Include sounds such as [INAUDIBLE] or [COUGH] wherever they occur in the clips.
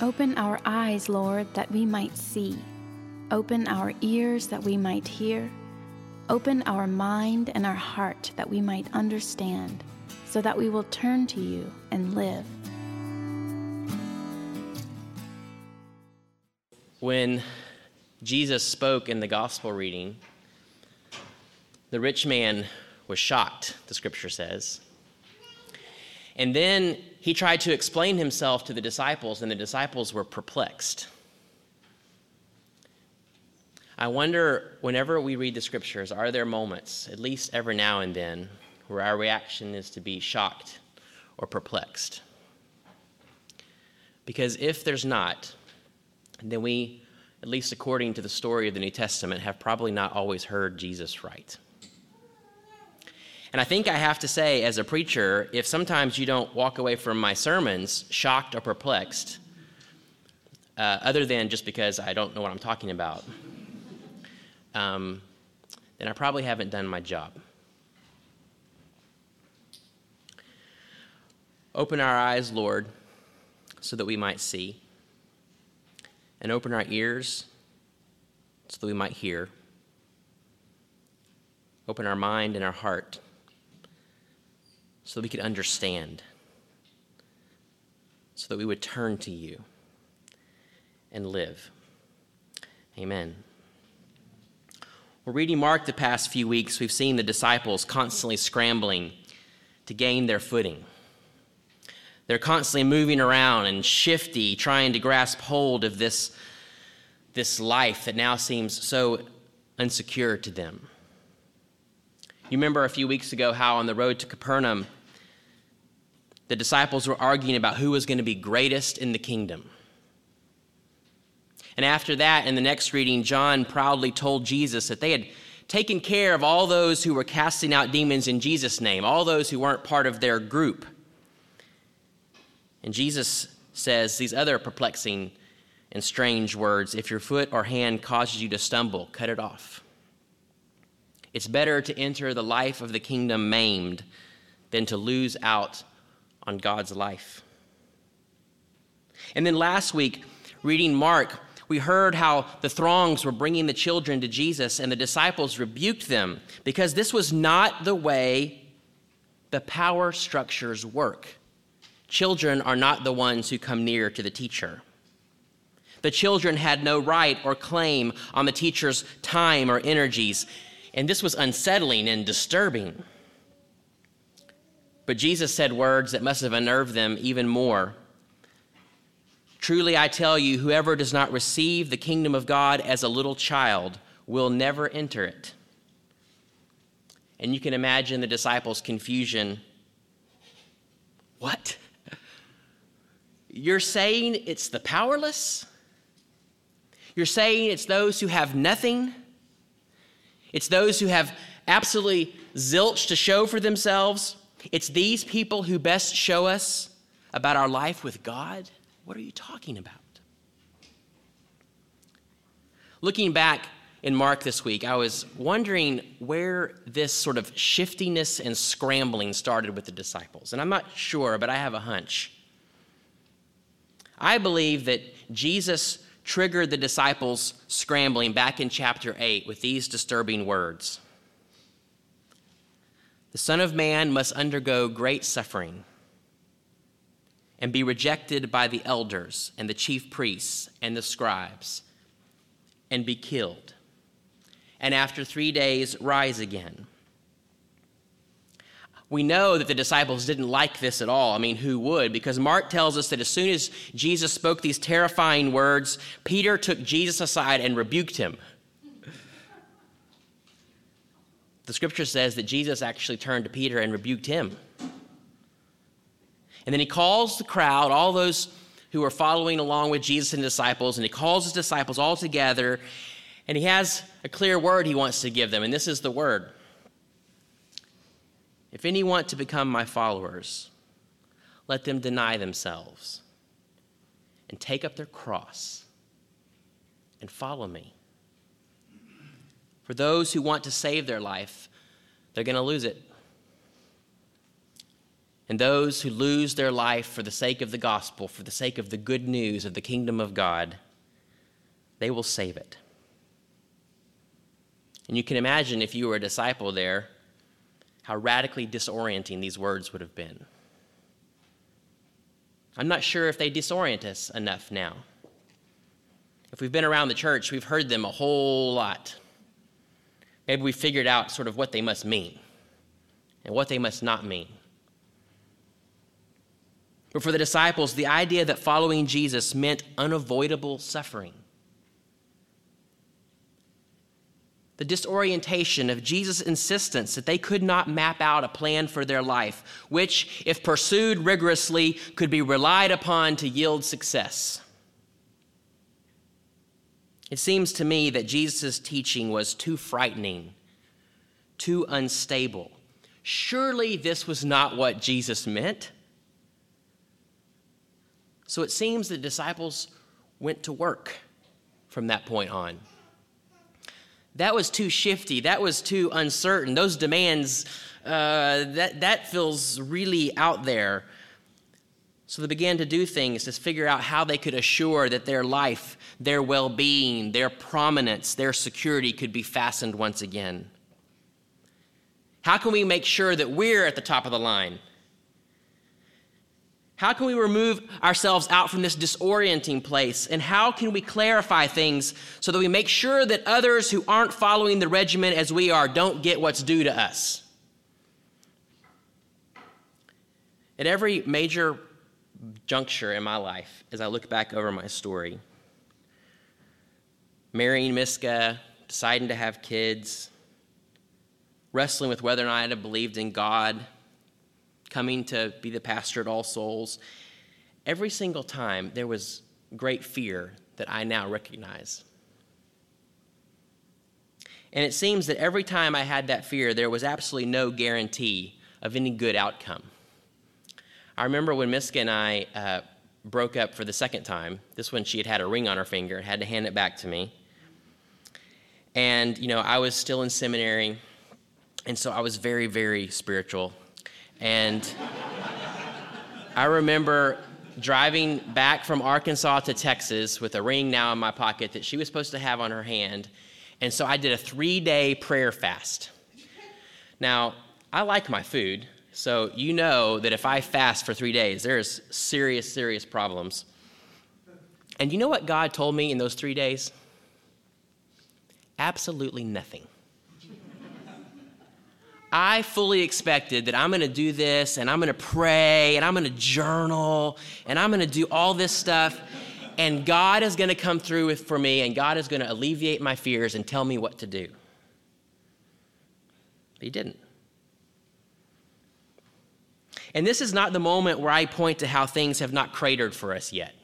Open our eyes, Lord, that we might see. Open our ears that we might hear. Open our mind and our heart that we might understand, so that we will turn to you and live. When Jesus spoke in the gospel reading, the rich man was shocked, the scripture says. And then he tried to explain himself to the disciples, and the disciples were perplexed. I wonder, whenever we read the scriptures, are there moments, at least every now and then, where our reaction is to be shocked or perplexed? Because if there's not, then we, at least according to the story of the New Testament, have probably not always heard Jesus right. And I think I have to say, as a preacher, if sometimes you don't walk away from my sermons shocked or perplexed, uh, other than just because I don't know what I'm talking about, um, then I probably haven't done my job. Open our eyes, Lord, so that we might see, and open our ears so that we might hear. Open our mind and our heart so that we could understand, so that we would turn to you and live. Amen. We're reading Mark the past few weeks. We've seen the disciples constantly scrambling to gain their footing. They're constantly moving around and shifty, trying to grasp hold of this, this life that now seems so unsecure to them. You remember a few weeks ago how on the road to Capernaum, the disciples were arguing about who was going to be greatest in the kingdom. And after that, in the next reading, John proudly told Jesus that they had taken care of all those who were casting out demons in Jesus' name, all those who weren't part of their group. And Jesus says these other perplexing and strange words if your foot or hand causes you to stumble, cut it off. It's better to enter the life of the kingdom maimed than to lose out on God's life. And then last week, reading Mark, we heard how the throngs were bringing the children to Jesus, and the disciples rebuked them because this was not the way the power structures work. Children are not the ones who come near to the teacher. The children had no right or claim on the teacher's time or energies, and this was unsettling and disturbing. But Jesus said words that must have unnerved them even more. Truly, I tell you, whoever does not receive the kingdom of God as a little child will never enter it. And you can imagine the disciples' confusion. What? You're saying it's the powerless? You're saying it's those who have nothing? It's those who have absolutely zilch to show for themselves? It's these people who best show us about our life with God. What are you talking about? Looking back in Mark this week, I was wondering where this sort of shiftiness and scrambling started with the disciples. And I'm not sure, but I have a hunch. I believe that Jesus triggered the disciples' scrambling back in chapter 8 with these disturbing words the Son of Man must undergo great suffering and be rejected by the elders and the chief priests and the scribes and be killed, and after three days rise again. We know that the disciples didn't like this at all. I mean, who would? Because Mark tells us that as soon as Jesus spoke these terrifying words, Peter took Jesus aside and rebuked him. The scripture says that Jesus actually turned to Peter and rebuked him. And then he calls the crowd, all those who are following along with Jesus and disciples, and he calls his disciples all together, and he has a clear word he wants to give them, and this is the word. If any want to become my followers, let them deny themselves and take up their cross and follow me. For those who want to save their life, they're going to lose it. And those who lose their life for the sake of the gospel, for the sake of the good news of the kingdom of God, they will save it. And you can imagine if you were a disciple there, how radically disorienting these words would have been. I'm not sure if they disorient us enough now. If we've been around the church, we've heard them a whole lot. Maybe we figured out sort of what they must mean and what they must not mean. But for the disciples, the idea that following Jesus meant unavoidable suffering. The disorientation of Jesus' insistence that they could not map out a plan for their life, which, if pursued rigorously, could be relied upon to yield success. It seems to me that Jesus' teaching was too frightening, too unstable. Surely this was not what Jesus meant. So it seems the disciples went to work from that point on. That was too shifty. That was too uncertain. Those demands, uh, that, that feels really out there. So they began to do things to figure out how they could assure that their life, their well being, their prominence, their security could be fastened once again. How can we make sure that we're at the top of the line? How can we remove ourselves out from this disorienting place? And how can we clarify things so that we make sure that others who aren't following the regimen as we are don't get what's due to us? At every major juncture in my life, as I look back over my story, marrying Miska, deciding to have kids, wrestling with whether or not I had believed in God, coming to be the pastor at All Souls, every single time there was great fear that I now recognize. And it seems that every time I had that fear, there was absolutely no guarantee of any good outcome. I remember when Miska and I uh, broke up for the second time. This one, she had had a ring on her finger, and had to hand it back to me. And, you know, I was still in seminary, and so I was very, very spiritual. And I remember driving back from Arkansas to Texas with a ring now in my pocket that she was supposed to have on her hand. And so I did a three day prayer fast. Now, I like my food, so you know that if I fast for three days, there's serious, serious problems. And you know what God told me in those three days? Absolutely nothing. I fully expected that I'm going to do this and I'm going to pray and I'm going to journal and I'm going to do all this stuff. And God is going to come through with, for me and God is going to alleviate my fears and tell me what to do. But He didn't. And this is not the moment where I point to how things have not cratered for us yet,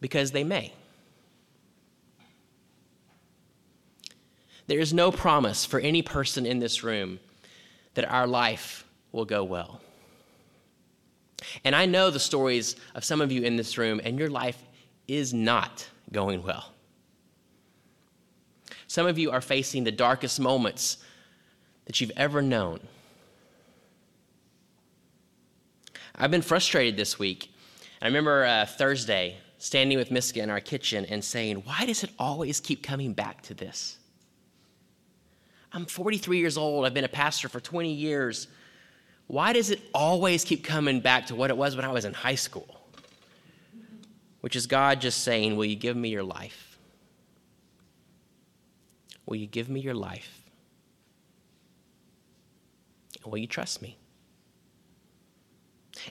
because they may. There is no promise for any person in this room that our life will go well. And I know the stories of some of you in this room, and your life is not going well. Some of you are facing the darkest moments that you've ever known. I've been frustrated this week. I remember uh, Thursday standing with Miska in our kitchen and saying, Why does it always keep coming back to this? I'm 43 years old. I've been a pastor for 20 years. Why does it always keep coming back to what it was when I was in high school? Which is God just saying, Will you give me your life? Will you give me your life? Will you trust me?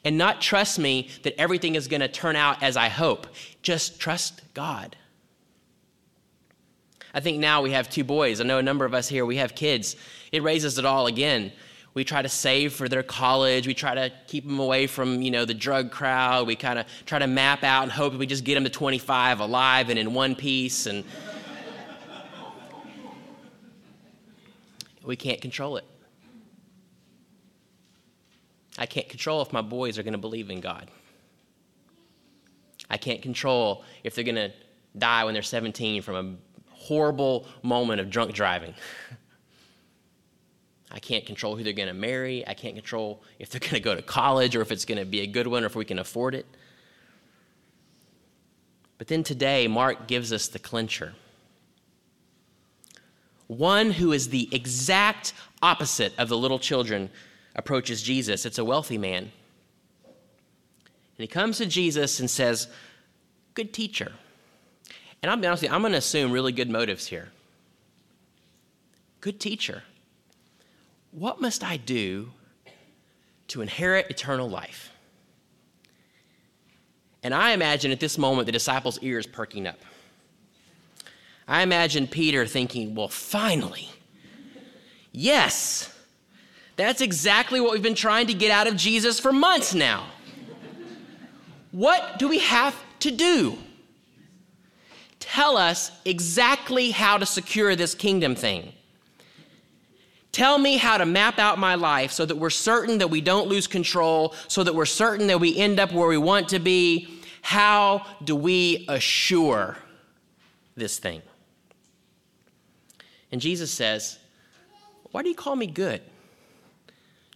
And not trust me that everything is going to turn out as I hope. Just trust God. I think now we have two boys. I know a number of us here, we have kids. It raises it all again. We try to save for their college. We try to keep them away from, you know, the drug crowd. We kind of try to map out and hope we just get them to 25 alive and in one piece. And [LAUGHS] we can't control it. I can't control if my boys are going to believe in God. I can't control if they're going to die when they're 17 from a horrible moment of drunk driving. [LAUGHS] I can't control who they're going to marry. I can't control if they're going to go to college or if it's going to be a good one or if we can afford it. But then today, Mark gives us the clincher. One who is the exact opposite of the little children approaches Jesus. It's a wealthy man. And he comes to Jesus and says, Good teacher. And I'll be honest with you, I'm going to assume really good motives here. Good teacher. What must I do to inherit eternal life? And I imagine at this moment the disciples' ears perking up. I imagine Peter thinking, well, finally, yes, that's exactly what we've been trying to get out of Jesus for months now. What do we have to do? Tell us exactly how to secure this kingdom thing. Tell me how to map out my life so that we're certain that we don't lose control, so that we're certain that we end up where we want to be. How do we assure this thing? And Jesus says, Why do you call me good?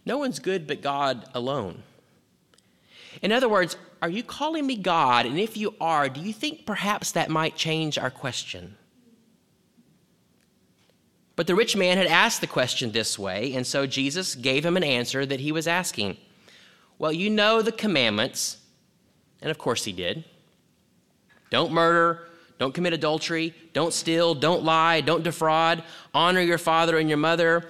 No one's good but God alone. In other words, are you calling me God? And if you are, do you think perhaps that might change our question? But the rich man had asked the question this way, and so Jesus gave him an answer that he was asking. Well, you know the commandments, and of course he did. Don't murder, don't commit adultery, don't steal, don't lie, don't defraud, honor your father and your mother.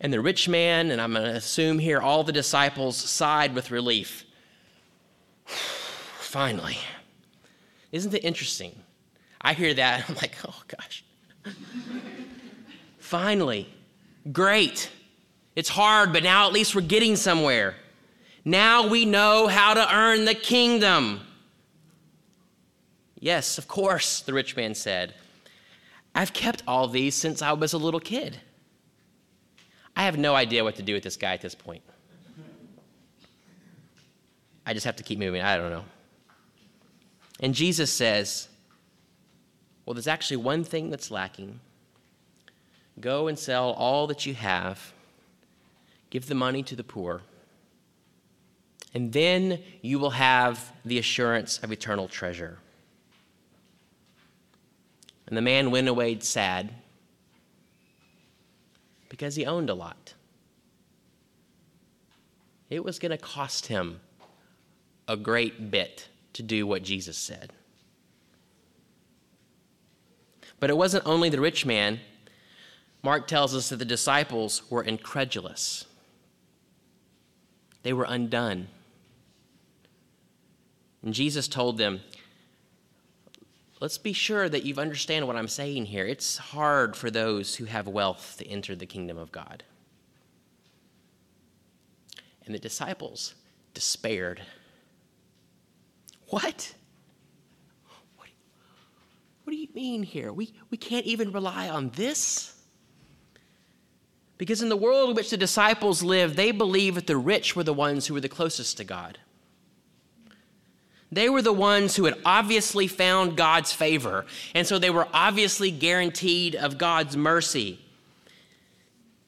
And the rich man, and I'm going to assume here all the disciples sighed with relief. [SIGHS] Finally. Isn't it interesting? I hear that, [LAUGHS] I'm like, oh gosh. [LAUGHS] Finally, great. It's hard, but now at least we're getting somewhere. Now we know how to earn the kingdom. Yes, of course, the rich man said. I've kept all these since I was a little kid. I have no idea what to do with this guy at this point. I just have to keep moving. I don't know. And Jesus says, Well, there's actually one thing that's lacking. Go and sell all that you have, give the money to the poor, and then you will have the assurance of eternal treasure. And the man went away sad because he owned a lot. It was going to cost him a great bit to do what Jesus said. But it wasn't only the rich man Mark tells us that the disciples were incredulous, they were undone. And Jesus told them, Let's be sure that you understand what I'm saying here. It's hard for those who have wealth to enter the kingdom of God. And the disciples despaired. What? What, what do you mean here? We, we can't even rely on this? Because in the world in which the disciples lived, they believed that the rich were the ones who were the closest to God. They were the ones who had obviously found God's favor, and so they were obviously guaranteed of God's mercy.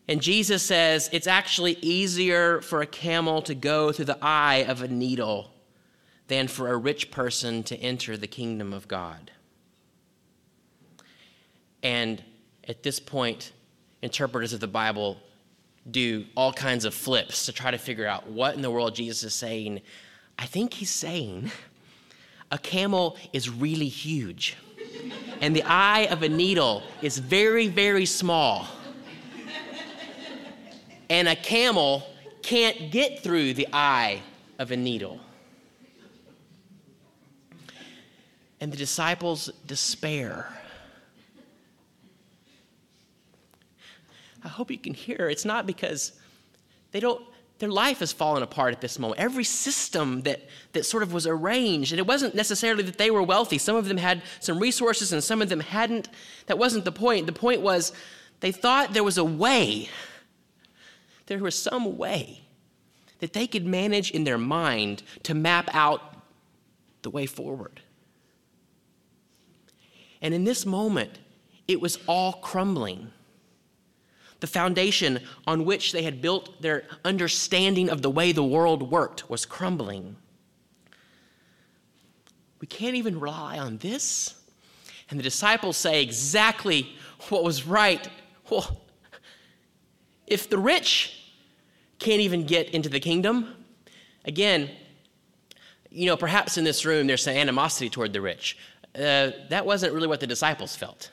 And Jesus says it's actually easier for a camel to go through the eye of a needle than for a rich person to enter the kingdom of God. And at this point, interpreters of the Bible do all kinds of flips to try to figure out what in the world Jesus is saying. I think he's saying [LAUGHS] a camel is really huge, and the eye of a needle is very, very small. And a camel can't get through the eye of a needle. And the disciples despair. I hope you can hear. It's not because they don't, their life has fallen apart at this moment. Every system that, that sort of was arranged, and it wasn't necessarily that they were wealthy. Some of them had some resources and some of them hadn't. That wasn't the point. The point was they thought there was a way, there was some way that they could manage in their mind to map out the way forward. And in this moment, it was all crumbling. The foundation on which they had built their understanding of the way the world worked was crumbling. We can't even rely on this. And the disciples say exactly what was right. Well, if the rich can't even get into the kingdom, again, you know, perhaps in this room there's some animosity toward the rich. Uh, that wasn't really what the disciples felt.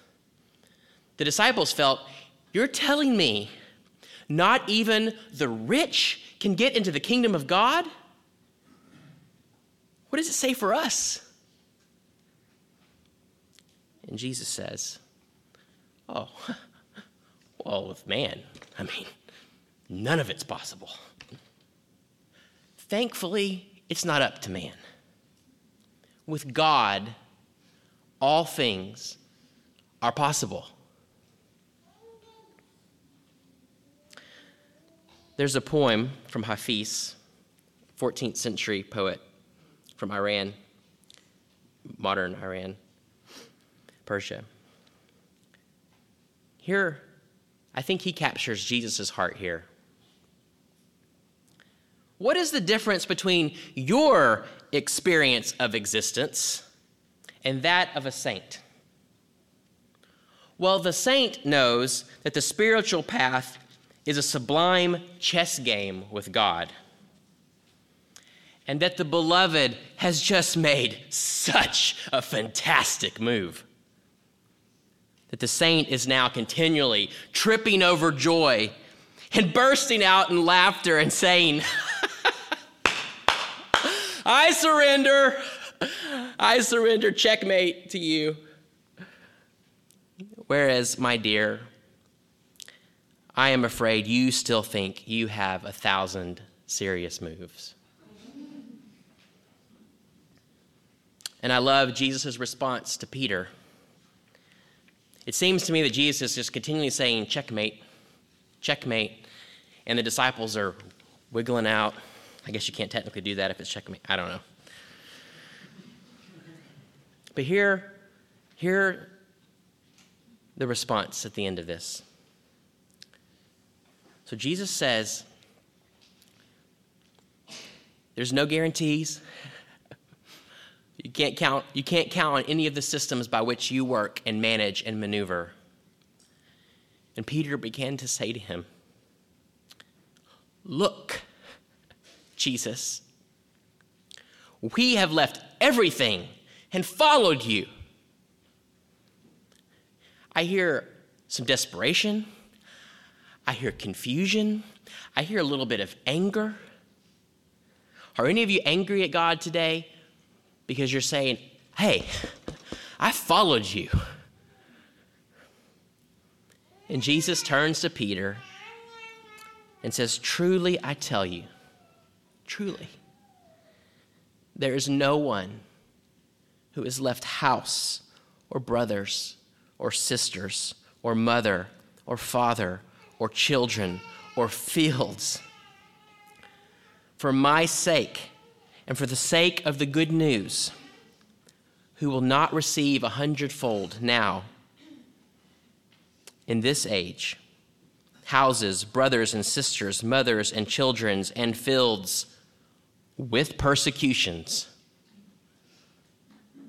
The disciples felt, You're telling me not even the rich can get into the kingdom of God? What does it say for us? And Jesus says, Oh, [LAUGHS] well, with man, I mean, none of it's possible. Thankfully, it's not up to man. With God, all things are possible. There's a poem from Hafiz, 14th century poet from Iran, modern Iran, Persia. Here, I think he captures Jesus' heart here. What is the difference between your experience of existence and that of a saint? Well, the saint knows that the spiritual path is a sublime chess game with God, and that the beloved has just made such a fantastic move. That the saint is now continually tripping over joy and bursting out in laughter and saying, [LAUGHS] I surrender. I surrender checkmate to you. Whereas, my dear, I am afraid you still think you have a thousand serious moves. And I love Jesus' response to Peter. It seems to me that Jesus is just continually saying, checkmate, checkmate. And the disciples are wiggling out. I guess you can't technically do that if it's checkmate. I don't know. But here, here the response at the end of this. So Jesus says, there's no guarantees. [LAUGHS] You can't count, you can't count on any of the systems by which you work and manage and maneuver. And Peter began to say to him, Look, Jesus. We have left everything and followed you. I hear some desperation. I hear confusion. I hear a little bit of anger. Are any of you angry at God today because you're saying, hey, I followed you? And Jesus turns to Peter and says, Truly, I tell you, truly, there is no one who has left house or brothers or sisters or mother or father or children or fields for my sake and for the sake of the good news who will not receive a hundredfold now in this age houses, brothers and sisters, mothers and children's, and fields with persecutions.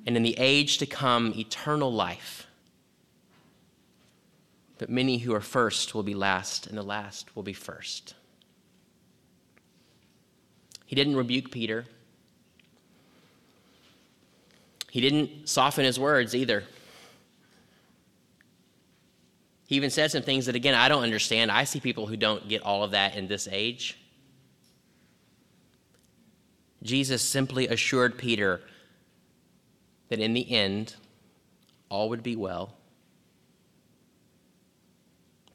And in the age to come, eternal life. But many who are first will be last, and the last will be first. He didn't rebuke Peter. He didn't soften his words either. He even said some things that, again, I don't understand. I see people who don't get all of that in this age. Jesus simply assured Peter that in the end, all would be well,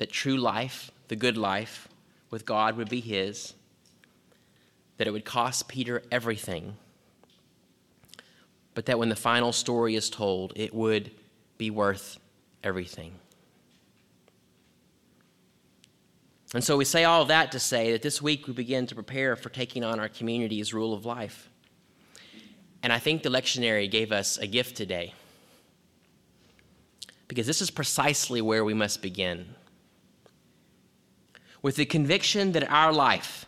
that true life, the good life with God, would be his, that it would cost Peter everything, but that when the final story is told, it would be worth everything. And so we say all that to say that this week we begin to prepare for taking on our community's rule of life. And I think the lectionary gave us a gift today. Because this is precisely where we must begin. With the conviction that our life,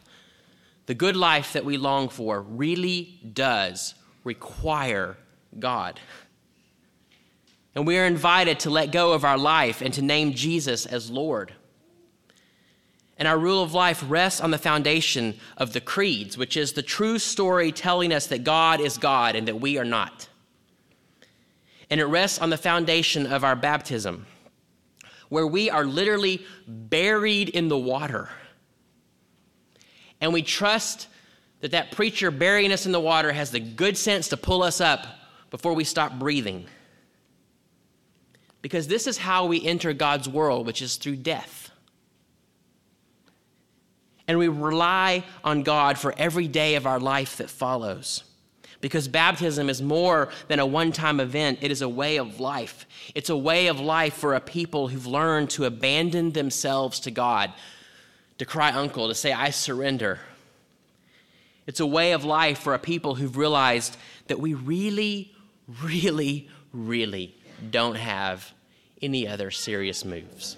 the good life that we long for, really does require God. And we are invited to let go of our life and to name Jesus as Lord. And our rule of life rests on the foundation of the creeds, which is the true story telling us that God is God and that we are not. And it rests on the foundation of our baptism, where we are literally buried in the water. And we trust that that preacher burying us in the water has the good sense to pull us up before we stop breathing. Because this is how we enter God's world, which is through death and we rely on God for every day of our life that follows. Because baptism is more than a one time event, it is a way of life. It's a way of life for a people who've learned to abandon themselves to God, to cry uncle, to say, I surrender. It's a way of life for a people who've realized that we really, really, really don't have any other serious moves.